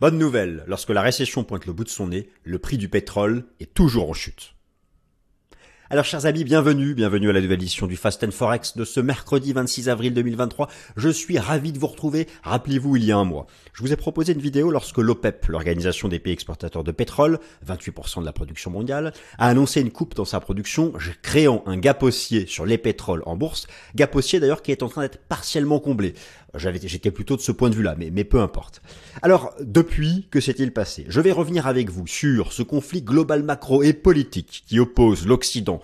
Bonne nouvelle, lorsque la récession pointe le bout de son nez, le prix du pétrole est toujours en chute. Alors chers amis, bienvenue, bienvenue à la nouvelle édition du Fast and Forex de ce mercredi 26 avril 2023. Je suis ravi de vous retrouver. Rappelez-vous, il y a un mois, je vous ai proposé une vidéo lorsque l'OPEP, l'organisation des pays exportateurs de pétrole, 28% de la production mondiale, a annoncé une coupe dans sa production, créant un gap haussier sur les pétroles en bourse, gap haussier d'ailleurs qui est en train d'être partiellement comblé. J'avais, j'étais plutôt de ce point de vue-là, mais, mais peu importe. Alors, depuis, que s'est-il passé? Je vais revenir avec vous sur ce conflit global macro et politique qui oppose l'Occident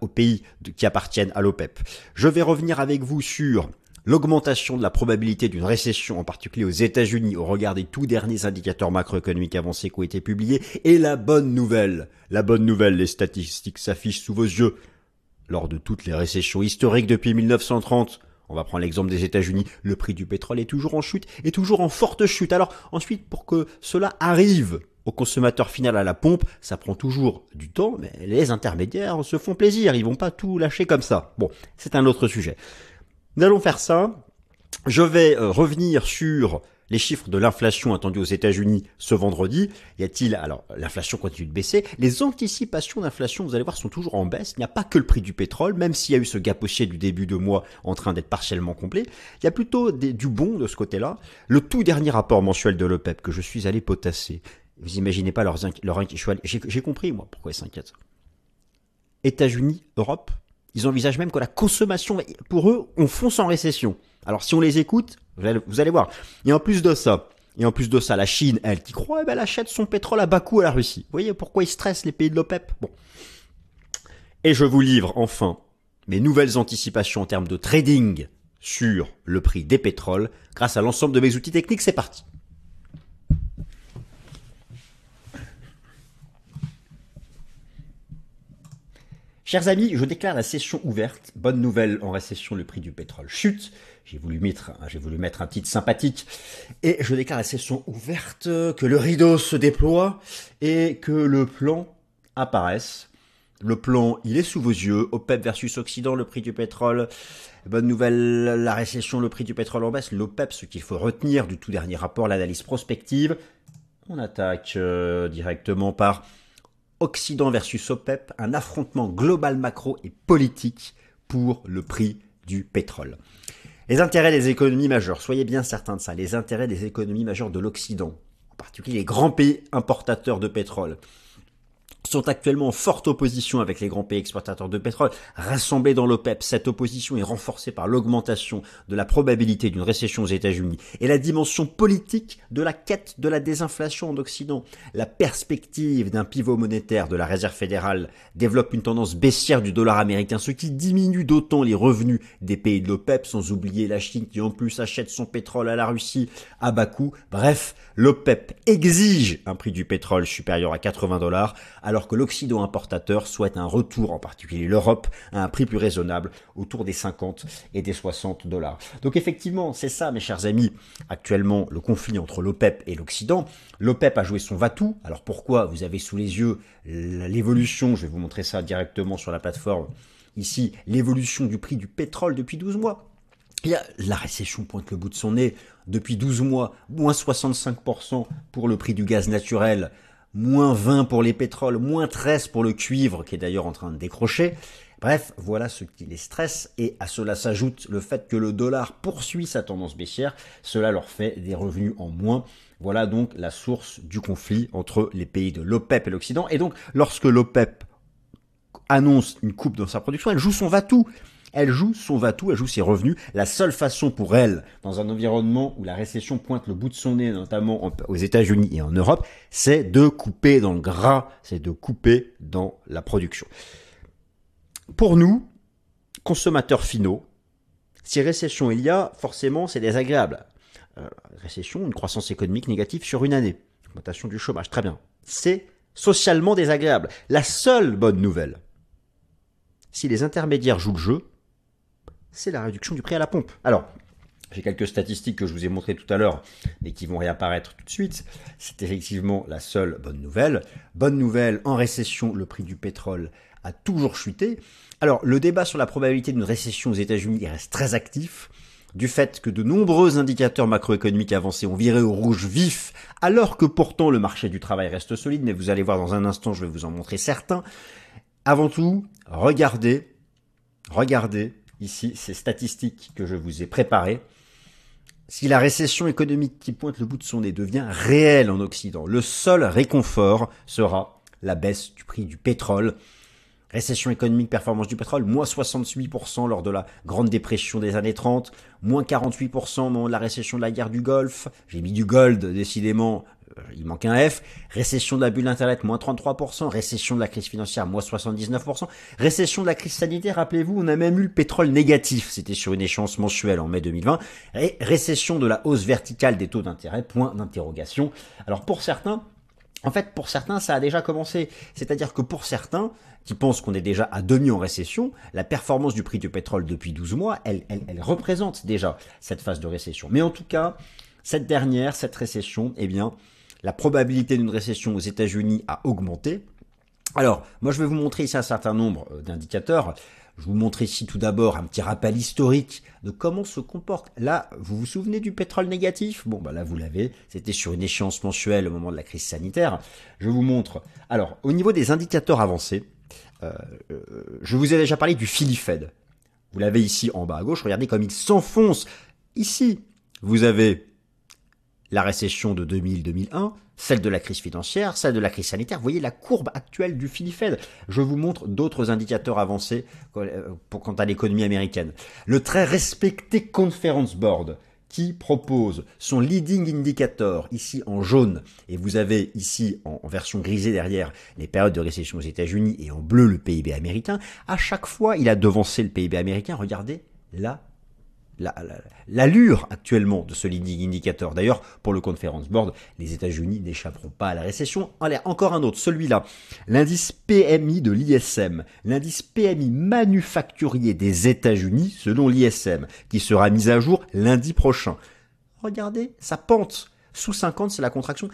aux pays qui appartiennent à l'OPEP. Je vais revenir avec vous sur l'augmentation de la probabilité d'une récession, en particulier aux États-Unis, au regard des tout derniers indicateurs macroéconomiques avancés qui ont été publiés, et la bonne nouvelle. La bonne nouvelle, les statistiques s'affichent sous vos yeux. Lors de toutes les récessions historiques depuis 1930, on va prendre l'exemple des États-Unis, le prix du pétrole est toujours en chute, et toujours en forte chute. Alors ensuite, pour que cela arrive au consommateur final à la pompe, ça prend toujours du temps, mais les intermédiaires se font plaisir, ils vont pas tout lâcher comme ça. Bon, c'est un autre sujet. Nous allons faire ça. Je vais euh, revenir sur les chiffres de l'inflation attendus aux États-Unis ce vendredi. Y a-t-il alors l'inflation continue de baisser Les anticipations d'inflation, vous allez voir, sont toujours en baisse. Il n'y a pas que le prix du pétrole, même s'il y a eu ce gap du début de mois en train d'être partiellement complet. Il y a plutôt du bon de ce côté-là. Le tout dernier rapport mensuel de l'OPEP que je suis allé potasser. Vous imaginez pas leurs leur J'ai compris moi pourquoi ils s'inquiètent. États-Unis, Europe, ils envisagent même que la consommation, pour eux, on fonce en récession. Alors si on les écoute, vous allez, voir. Et en plus de ça, et en plus de ça, la Chine, elle, qui croit, eh ben, elle achète son pétrole à bas coût à la Russie. Vous voyez pourquoi ils stressent les pays de l'OPEP? Bon. Et je vous livre enfin mes nouvelles anticipations en termes de trading sur le prix des pétroles grâce à l'ensemble de mes outils techniques. C'est parti. Chers amis, je déclare la session ouverte. Bonne nouvelle en récession, le prix du pétrole chute. J'ai voulu mettre, j'ai voulu mettre un titre sympathique. Et je déclare la session ouverte, que le rideau se déploie et que le plan apparaisse. Le plan, il est sous vos yeux. OPEP versus Occident, le prix du pétrole. Bonne nouvelle, la récession, le prix du pétrole en baisse. L'OPEP, ce qu'il faut retenir du tout dernier rapport, l'analyse prospective. On attaque euh, directement par Occident versus OPEP, un affrontement global macro et politique pour le prix du pétrole. Les intérêts des économies majeures, soyez bien certains de ça, les intérêts des économies majeures de l'Occident, en particulier les grands pays importateurs de pétrole, sont actuellement en forte opposition avec les grands pays exportateurs de pétrole, rassemblés dans l'OPEP. Cette opposition est renforcée par l'augmentation de la probabilité d'une récession aux États-Unis et la dimension politique de la quête de la désinflation en Occident. La perspective d'un pivot monétaire de la Réserve fédérale développe une tendance baissière du dollar américain, ce qui diminue d'autant les revenus des pays de l'OPEP, sans oublier la Chine qui en plus achète son pétrole à la Russie à bas coût. Bref, l'OPEP exige un prix du pétrole supérieur à 80 dollars, que l'Occident importateur souhaite un retour, en particulier l'Europe, à un prix plus raisonnable, autour des 50 et des 60 dollars. Donc effectivement, c'est ça, mes chers amis, actuellement le conflit entre l'OPEP et l'Occident. L'OPEP a joué son va-tout. Alors pourquoi Vous avez sous les yeux l'évolution, je vais vous montrer ça directement sur la plateforme, ici, l'évolution du prix du pétrole depuis 12 mois. La récession pointe le bout de son nez depuis 12 mois, moins 65% pour le prix du gaz naturel, moins 20 pour les pétroles, moins 13 pour le cuivre qui est d'ailleurs en train de décrocher. Bref, voilà ce qui les stresse et à cela s'ajoute le fait que le dollar poursuit sa tendance baissière. Cela leur fait des revenus en moins. Voilà donc la source du conflit entre les pays de l'OPEP et l'Occident. Et donc, lorsque l'OPEP annonce une coupe dans sa production, elle joue son va-tout elle joue son va-tout, elle joue ses revenus. La seule façon pour elle, dans un environnement où la récession pointe le bout de son nez, notamment aux États-Unis et en Europe, c'est de couper dans le gras, c'est de couper dans la production. Pour nous, consommateurs finaux, si récession il y a, forcément c'est désagréable. Euh, récession, une croissance économique négative sur une année, augmentation du chômage, très bien. C'est socialement désagréable. La seule bonne nouvelle, si les intermédiaires jouent le jeu, c'est la réduction du prix à la pompe. Alors, j'ai quelques statistiques que je vous ai montrées tout à l'heure, mais qui vont réapparaître tout de suite. C'est effectivement la seule bonne nouvelle. Bonne nouvelle, en récession, le prix du pétrole a toujours chuté. Alors, le débat sur la probabilité d'une récession aux États-Unis reste très actif. du fait que de nombreux indicateurs macroéconomiques avancés ont viré au rouge vif, alors que pourtant le marché du travail reste solide, mais vous allez voir dans un instant, je vais vous en montrer certains. Avant tout, regardez, regardez ici ces statistiques que je vous ai préparées. Si la récession économique qui pointe le bout de son nez devient réelle en Occident, le seul réconfort sera la baisse du prix du pétrole. Récession économique, performance du pétrole, moins 68% lors de la Grande Dépression des années 30, moins 48% au moment de la récession de la guerre du Golfe. J'ai mis du gold, décidément, il manque un F. Récession de la bulle Internet, moins 33%. Récession de la crise financière, moins 79%. Récession de la crise sanitaire, rappelez-vous, on a même eu le pétrole négatif. C'était sur une échéance mensuelle en mai 2020. Et récession de la hausse verticale des taux d'intérêt, point d'interrogation. Alors pour certains, en fait, pour certains, ça a déjà commencé. C'est-à-dire que pour certains, qui pensent qu'on est déjà à demi en récession, la performance du prix du pétrole depuis 12 mois, elle, elle, elle représente déjà cette phase de récession. Mais en tout cas, cette dernière, cette récession, eh bien, la probabilité d'une récession aux États-Unis a augmenté. Alors, moi je vais vous montrer ici un certain nombre euh, d'indicateurs. Je vous montre ici tout d'abord un petit rappel historique de comment se comporte. Là, vous vous souvenez du pétrole négatif? Bon, bah là, vous l'avez. C'était sur une échéance mensuelle au moment de la crise sanitaire. Je vous montre. Alors, au niveau des indicateurs avancés, euh, euh, je vous ai déjà parlé du Philly Fed. Vous l'avez ici en bas à gauche. Regardez comme il s'enfonce. Ici, vous avez la récession de 2000-2001, celle de la crise financière, celle de la crise sanitaire. Vous voyez la courbe actuelle du Philly Fed. Je vous montre d'autres indicateurs avancés euh, quant à l'économie américaine. Le très respecté Conference Board qui propose son leading indicator ici en jaune et vous avez ici en, version grisée derrière les périodes de récession aux États-Unis et en bleu le PIB américain. À chaque fois, il a devancé le PIB américain. Regardez là l'allure actuellement de ce leading indicator. D'ailleurs, pour le Conference Board, les États-Unis n'échapperont pas à la récession. Allez, encore un autre, celui-là. L'indice PMI de l'ISM, l'indice PMI manufacturier des États-Unis, selon l'ISM, qui sera mis à jour lundi prochain. Regardez, ça pente. Sous 50, c'est la contraction.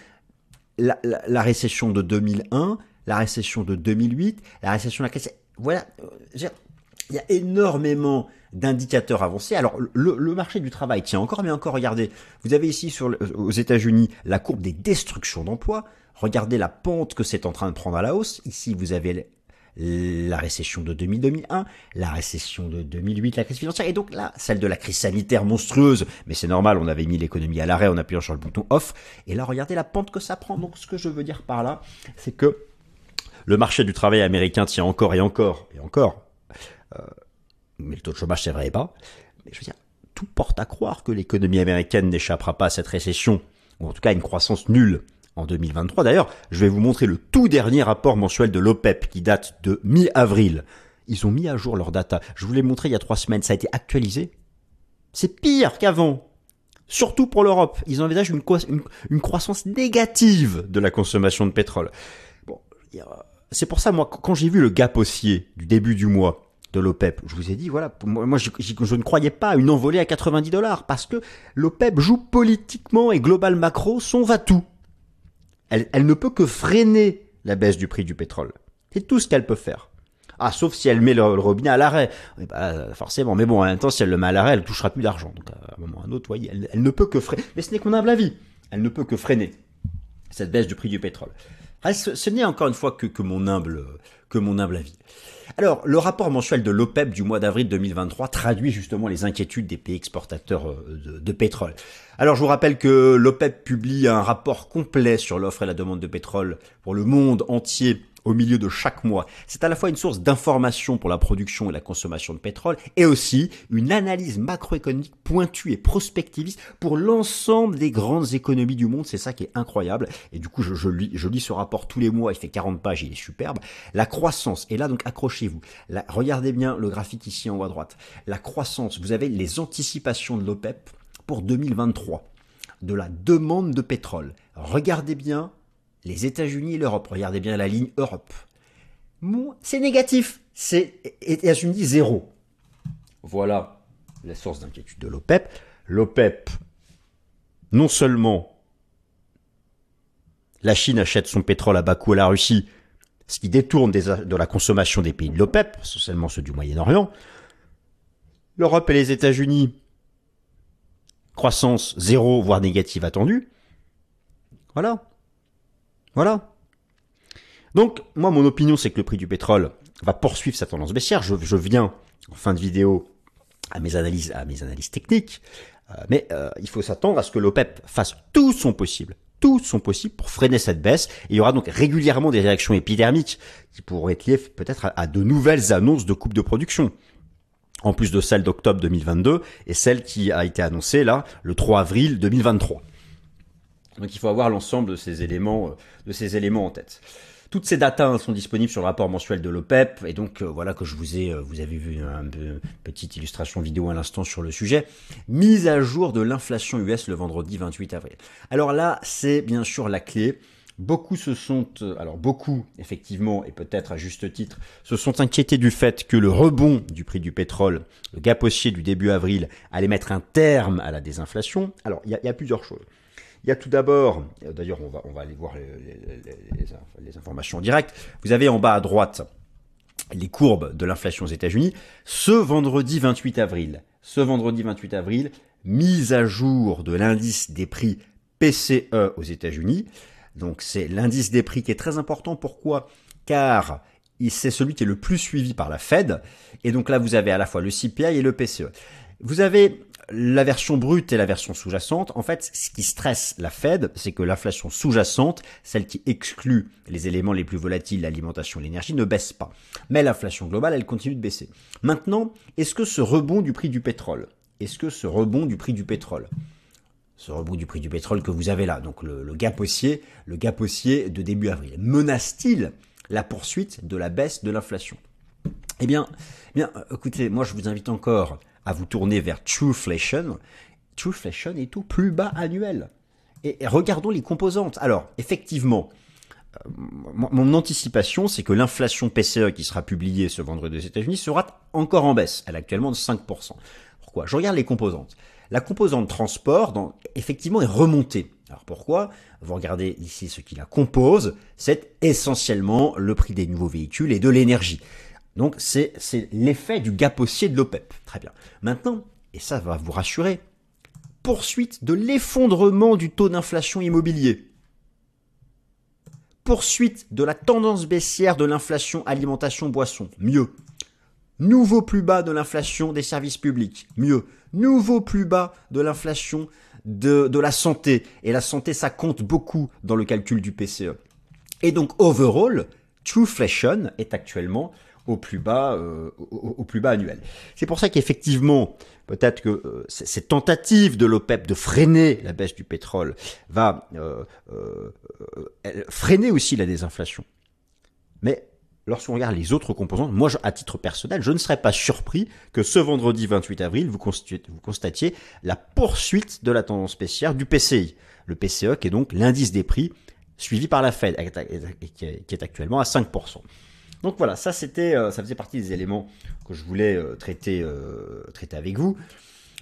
La, la, récession de 2001, la récession de 2008, la récession de la crise. Voilà, euh, il y a énormément d'indicateurs avancés. Alors le, marché du travail tient encore, mais encore, regardez, vous avez ici sur, aux États-Unis la courbe des destructions d'emplois. Regardez la pente que c'est en train de prendre à la hausse. Ici, vous avez la récession de 2000-2001, la récession de 2008, la crise financière, et donc là, celle de la crise sanitaire monstrueuse, mais c'est normal, on avait mis l'économie à l'arrêt en appuyant sur le bouton off, et là, regardez la pente que ça prend. Donc ce que je veux dire par là, c'est que le marché du travail américain tient encore et encore et encore. Euh, mais le taux de chômage vrai pas. Mais je veux dire, tout porte à croire que l'économie américaine n'échappera pas à cette récession, ou en tout cas à une croissance nulle en 2023. D'ailleurs, je vais vous montrer le tout dernier rapport mensuel de l'OPEP qui date de mi-avril. Ils ont mis à jour leurs data. Je vous l'ai montré il y a trois semaines, ça a été actualisé. C'est pire qu'avant. Surtout pour l'Europe. Ils envisagent une, croissance négative de la consommation de pétrole. Bon, c'est pour ça, moi, quand j'ai vu le gap haussier du début du mois, de l'OPEP. Je vous ai dit, voilà, moi je, ne croyais pas à une envolée à 90 dollars parce que l'OPEP joue politiquement et global macro son va-tout. Elle, ne peut que freiner la baisse du prix du pétrole. C'est tout ce qu'elle peut faire. Ah, sauf si elle met le, robinet à l'arrêt. Bah, forcément. Mais bon, en même temps, si elle le met à l'arrêt, elle touchera plus d'argent. Donc, à un moment ou à un autre, voyez, elle, ne peut que freiner. Mais ce n'est qu'on humble avis. Elle ne peut que freiner cette baisse du prix du pétrole. Ce, n'est encore une fois que, mon humble, que mon humble avis. Alors, le rapport mensuel de l'OPEP du mois d'avril 2023 traduit justement les inquiétudes des pays exportateurs euh, de, de pétrole. Alors, je vous rappelle que l'OPEP publie un rapport complet sur l'offre et la demande de pétrole pour le monde entier au milieu de chaque mois. C'est à la fois une source d'information pour la production et la consommation de pétrole et aussi une analyse macroéconomique pointue et prospectiviste pour l'ensemble des grandes économies du monde. C'est ça qui est incroyable. Et du coup, je, je, lis, je lis ce rapport tous les mois. Il fait 40 pages. Il est superbe. La croissance. Et là, donc, accrochez-vous. Regardez bien le graphique ici en haut à droite. La croissance. Vous avez les anticipations de l'OPEP pour 2023 de la demande de pétrole. Regardez bien les États-Unis et l'Europe. Regardez bien la ligne Europe. C'est négatif. C'est États-Unis zéro. Voilà la source d'inquiétude de l'OPEP. L'OPEP, non seulement la Chine achète son pétrole à bas coût à la Russie, ce qui détourne de la consommation des pays de l'OPEP, essentiellement ceux du Moyen-Orient, l'Europe et les États-Unis croissance zéro, voire négative attendue. Voilà. Voilà. Donc, moi, mon opinion, c'est que le prix du pétrole va poursuivre sa tendance baissière. Je, viens, en fin de vidéo, à mes analyses, à mes analyses techniques. Euh, mais euh, il faut s'attendre à ce que l'OPEP fasse tout son possible, tout son possible pour freiner cette baisse. Et il y aura donc régulièrement des réactions épidermiques qui pourraient être liées peut-être à, à de nouvelles annonces de coupe de production en plus de celle d'octobre 2022 et celle qui a été annoncée là le 3 avril 2023. Donc il faut avoir l'ensemble de ces éléments, euh, de ces éléments en tête. Toutes ces datas sont disponibles sur le rapport mensuel de l'OPEP et donc euh, voilà que je vous ai, euh, vous avez vu une petite illustration vidéo à l'instant sur le sujet. Mise à jour de l'inflation US le vendredi 28 avril. Alors là, c'est bien sûr la clé. Beaucoup se sont, alors beaucoup effectivement, et peut-être à juste titre, se sont inquiétés du fait que le rebond du prix du pétrole, le gap haussier du début avril, allait mettre un terme à la désinflation. Alors il y a plusieurs choses. Il y a tout d'abord, d'ailleurs on va, aller voir les, informations en direct, vous avez en bas à droite les courbes de l'inflation aux États-Unis. Ce vendredi 28 avril, ce vendredi 28 avril, mise à jour de l'indice des prix PCE aux États-Unis. Donc c'est l'indice des prix qui est très important. Pourquoi? Car c'est celui qui est le plus suivi par la Fed. Et donc là, vous avez à la fois le CPI et le PCE. Vous avez la version brute et la version sous-jacente, en fait, ce qui stresse la Fed, c'est que l'inflation sous-jacente, celle qui exclut les éléments les plus volatiles, l'alimentation et l'énergie, ne baisse pas. Mais l'inflation globale, elle continue de baisser. Maintenant, est-ce que ce rebond du prix du pétrole, est-ce que ce rebond du prix du pétrole, ce rebond du prix du pétrole que vous avez là, donc le, gap haussier, le gap de début avril, menace-t-il la poursuite de la baisse de l'inflation? Eh bien, eh bien, écoutez, moi je vous invite encore à vous tourner vers Trueflation. Trueflation est au plus bas annuel. Et, regardons les composantes. Alors, effectivement, euh, mon anticipation, c'est que l'inflation PCE qui sera publiée ce vendredi aux États-Unis sera encore en baisse. Elle est actuellement de 5%. Pourquoi? Je regarde les composantes. La composante transport, effectivement, est remontée. Alors pourquoi? Vous regardez ici ce qui la compose, c'est essentiellement le prix des nouveaux véhicules et de l'énergie. Donc c'est l'effet du gap haussier de l'OPEP. Très bien. Maintenant, et ça va vous rassurer, poursuite de l'effondrement du taux d'inflation immobilier. Poursuite de la tendance baissière de l'inflation alimentation-boisson. Mieux. Nouveau plus bas de l'inflation des services publics. Mieux. Nouveau plus bas de l'inflation de, de la santé. Et la santé, ça compte beaucoup dans le calcul du PCE. Et donc, overall, Trueflation est actuellement au plus bas, euh, au, plus bas annuel. C'est pour ça qu'effectivement, peut-être que euh, cette tentative de l'OPEP de freiner la baisse du pétrole va euh, freiner aussi la désinflation. Mais lorsqu'on regarde les autres composantes, moi, à titre personnel, je ne serais pas surpris que ce vendredi 28 avril, vous, constatiez la poursuite de la tendance baissière du PCI. Le PCE, qui est donc l'indice des prix suivi par la Fed, qui est actuellement à 5%. Donc voilà, ça c'était, euh, ça faisait partie des éléments que je voulais euh, traiter, euh, traiter avec vous.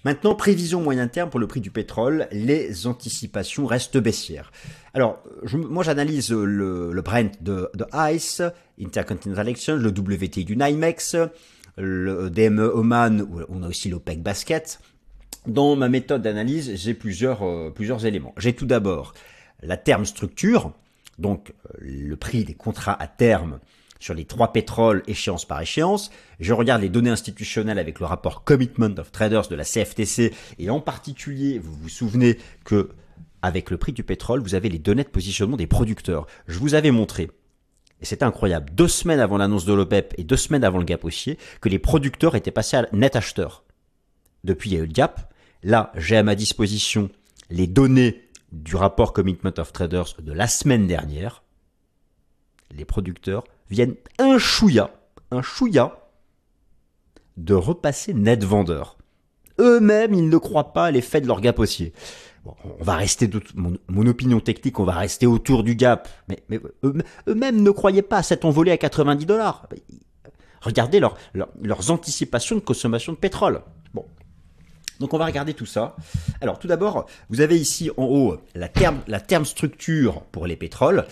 Maintenant, prévision moyen terme pour le prix du pétrole, les anticipations restent baissières. Alors, moi j'analyse le, le, Brent de, de ICE, Intercontinental Exchange, le WTI du NYMEX, le DME Oman, où on a aussi l'OPEC Basket. Dans ma méthode d'analyse, j'ai plusieurs, plusieurs éléments. J'ai tout d'abord la terme structure, donc le prix des contrats à terme sur les trois pétroles échéance par échéance. Je regarde les données institutionnelles avec le rapport Commitment of Traders de la CFTC et en particulier, vous vous souvenez que avec le prix du pétrole, vous avez les données de positionnement des producteurs. Je vous avais montré et c'était incroyable, deux semaines avant l'annonce de l'OPEP et deux semaines avant le gap haussier, que les producteurs étaient passés à net acheteur. Depuis, il y a eu le gap. Là, j'ai à ma disposition les données du rapport Commitment of Traders de la semaine dernière. Les producteurs viennent un chouïa, un chouïa de repasser net vendeur. Eux-mêmes, ils ne croient pas à l'effet de leur gap haussier. Bon, on va rester, mon, opinion technique, on va rester autour du gap. Mais, eux-mêmes ne croyaient pas à cet envolé à 90 dollars. Regardez leurs anticipations de consommation de pétrole. Bon. Donc on va regarder tout ça. Alors tout d'abord, vous avez ici en haut la terme, la terme structure pour les pétroles.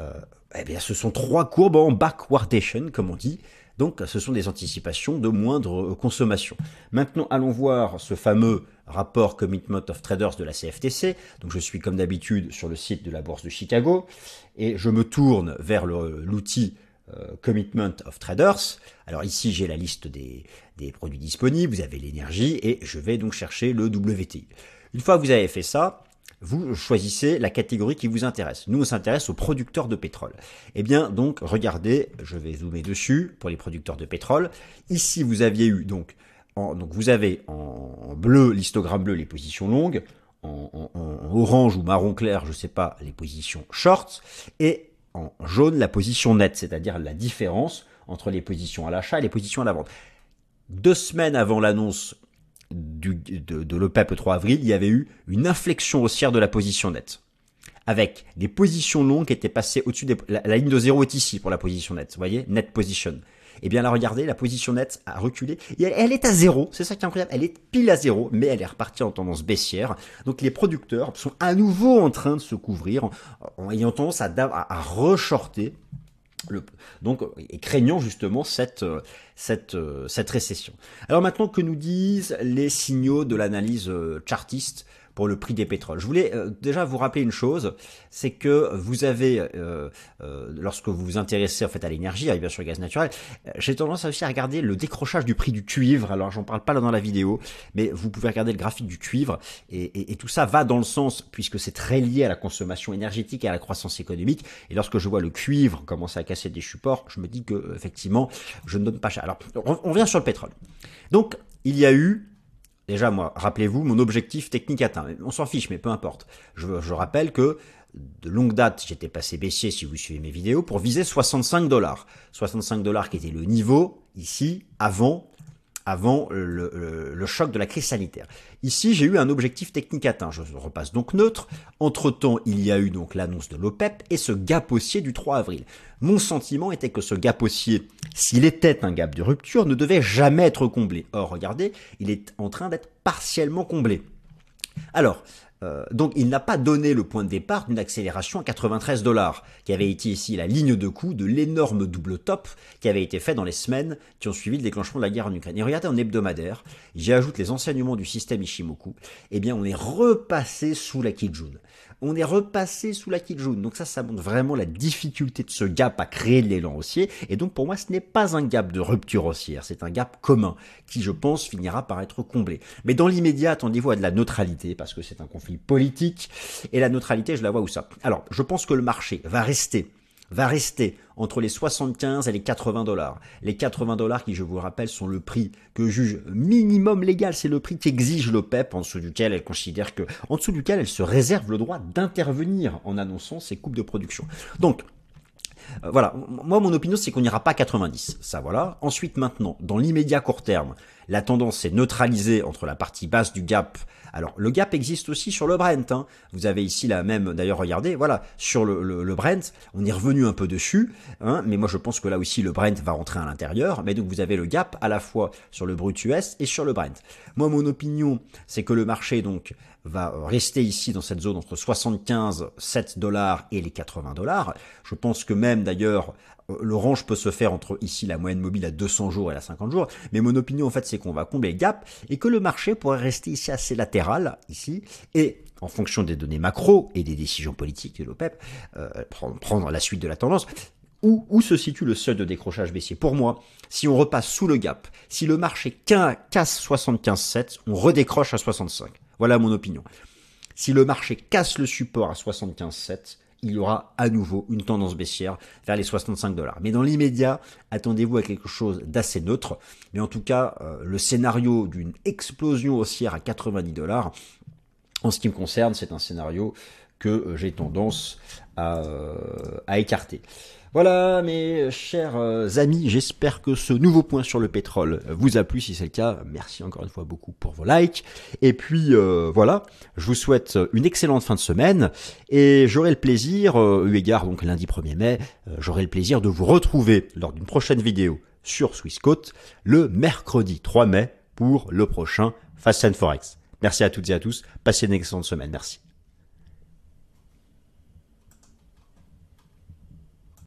Euh, eh bien, ce sont trois courbes en backwardation, comme on dit. Donc ce sont des anticipations de moindre consommation. Maintenant, allons voir ce fameux rapport Commitment of Traders de la CFTC. Donc je suis comme d'habitude sur le site de la Bourse de Chicago et je me tourne vers l'outil euh, Commitment of Traders. Alors ici j'ai la liste des, des produits disponibles, vous avez l'énergie et je vais donc chercher le WTI. Une fois que vous avez fait ça, vous choisissez la catégorie qui vous intéresse. Nous, on s'intéresse aux producteurs de pétrole. Eh bien, donc, regardez, je vais zoomer dessus pour les producteurs de pétrole. Ici, vous aviez eu, donc, en, donc vous avez en bleu, l'histogramme bleu, les positions longues, en, orange ou marron clair, je ne sais pas, les positions shorts, et en jaune, la position nette, c'est-à-dire la différence entre les positions à l'achat et les positions à la vente. Deux semaines avant l'annonce du, de, de l'OPEP le 3 avril, il y avait eu une inflexion haussière de la position nette. Avec des positions longues qui étaient passées au-dessus des... La, ligne de zéro est ici pour la position nette, vous voyez Net position. Eh bien là, regardez, la position nette a reculé. Et elle, est à zéro, c'est ça qui est incroyable. Elle est pile à zéro, mais elle est repartie en tendance baissière. Donc les producteurs sont à nouveau en train de se couvrir, en ayant tendance à, à, à reshorter donc, et craignant justement cette, cette, cette récession. Alors maintenant, que nous disent les signaux de l'analyse chartiste le prix des pétroles. Je voulais euh, déjà vous rappeler une chose, c'est que vous avez, euh, euh, lorsque vous vous intéressez en fait à l'énergie, et bien sûr le gaz naturel, j'ai tendance aussi à regarder le décrochage du prix du cuivre. Alors j'en parle pas là dans la vidéo, mais vous pouvez regarder le graphique du cuivre et tout ça va dans le sens puisque c'est très lié à la consommation énergétique et à la croissance économique. Et lorsque je vois le cuivre commencer à casser des supports, je me dis que effectivement je ne donne pas cher. Alors on, on vient sur le pétrole. Donc il y a eu Déjà, moi, rappelez-vous, mon objectif technique atteint. On s'en fiche, mais peu importe. Je, rappelle que de longue date, j'étais passé baissier si vous suivez mes vidéos, pour viser 65 dollars. 65 dollars qui était le niveau, ici, avant avant le, le, choc de la crise sanitaire. Ici, j'ai eu un objectif technique atteint. Je repasse donc neutre. Entre-temps, il y a eu donc l'annonce de l'OPEP et ce gap haussier du 3 avril. Mon sentiment était que ce gap haussier, s'il était un gap de rupture, ne devait jamais être comblé. Or, regardez, il est en train d'être partiellement comblé. Alors, euh, donc il n'a pas donné le point de départ d'une accélération à 93 dollars, qui avait été ici la ligne de coup de l'énorme double top qui avait été fait dans les semaines qui ont suivi le déclenchement de la guerre en Ukraine. Et regardez en hebdomadaire, j'y ajoute les enseignements du système Ishimoku, eh bien on est repassé sous la Kijun on est repassé sous la Kijun. Donc ça, ça montre vraiment la difficulté de ce gap à créer de l'élan haussier. Et donc pour moi, ce n'est pas un gap de rupture haussière, c'est un gap commun qui, je pense, finira par être comblé. Mais dans l'immédiat, attendez-vous à de la neutralité parce que c'est un conflit politique. Et la neutralité, je la vois où ça Alors, je pense que le marché va rester va rester entre les 75 et les 80 dollars. Les 80 dollars qui, je vous rappelle, sont le prix que juge minimum légal, c'est le prix qu'exige l'OPEP, en dessous duquel elle considère que, en dessous duquel elle se réserve le droit d'intervenir en annonçant ses coupes de production. Donc, euh, voilà, moi mon opinion c'est qu'on n'ira pas 90, ça voilà. Ensuite maintenant, dans l'immédiat court terme, la tendance est neutralisée entre la partie basse du gap. Alors le gap existe aussi sur le Brent. Hein. Vous avez ici la même, d'ailleurs regardez, voilà, sur le, le, Brent, on est revenu un peu dessus, hein, mais moi je pense que là aussi le Brent va rentrer à l'intérieur. Mais donc vous avez le gap à la fois sur le brut US et sur le Brent. Moi mon opinion c'est que le marché donc va rester ici dans cette zone entre 75, 7 dollars et les 80 dollars. Je pense que même d'ailleurs l'orange peut se faire entre ici la moyenne mobile à 200 jours et la 50 jours, mais mon opinion en fait c'est qu'on va combler le gap et que le marché pourrait rester ici assez latéral ici et en fonction des données macro et des décisions politiques de l'OPEP, euh, prendre, la suite de la tendance. Où, où, se situe le seuil de décrochage baissier? Pour moi, si on repasse sous le gap, si le marché casse 75,7, on redécroche à 65. Voilà mon opinion. Si le marché casse le support à 75,7, il y aura à nouveau une tendance baissière vers les 65 dollars. Mais dans l'immédiat, attendez-vous à quelque chose d'assez neutre. Mais en tout cas, euh, le scénario d'une explosion haussière à 90 dollars, en ce qui me concerne, c'est un scénario que euh, j'ai tendance à, euh, à écarter. Voilà, mes chers euh, amis, j'espère que ce nouveau point sur le pétrole vous a plu. Si c'est le cas, merci encore une fois beaucoup pour vos likes. Et puis euh, voilà, je vous souhaite une excellente fin de semaine et j'aurai le plaisir, euh, eu égard donc lundi 1er mai, j'aurai le plaisir de vous retrouver lors d'une prochaine vidéo sur Swissquote le mercredi 3 mai pour le prochain Fast and Forex. Merci à toutes et à tous, passez une excellente semaine, merci.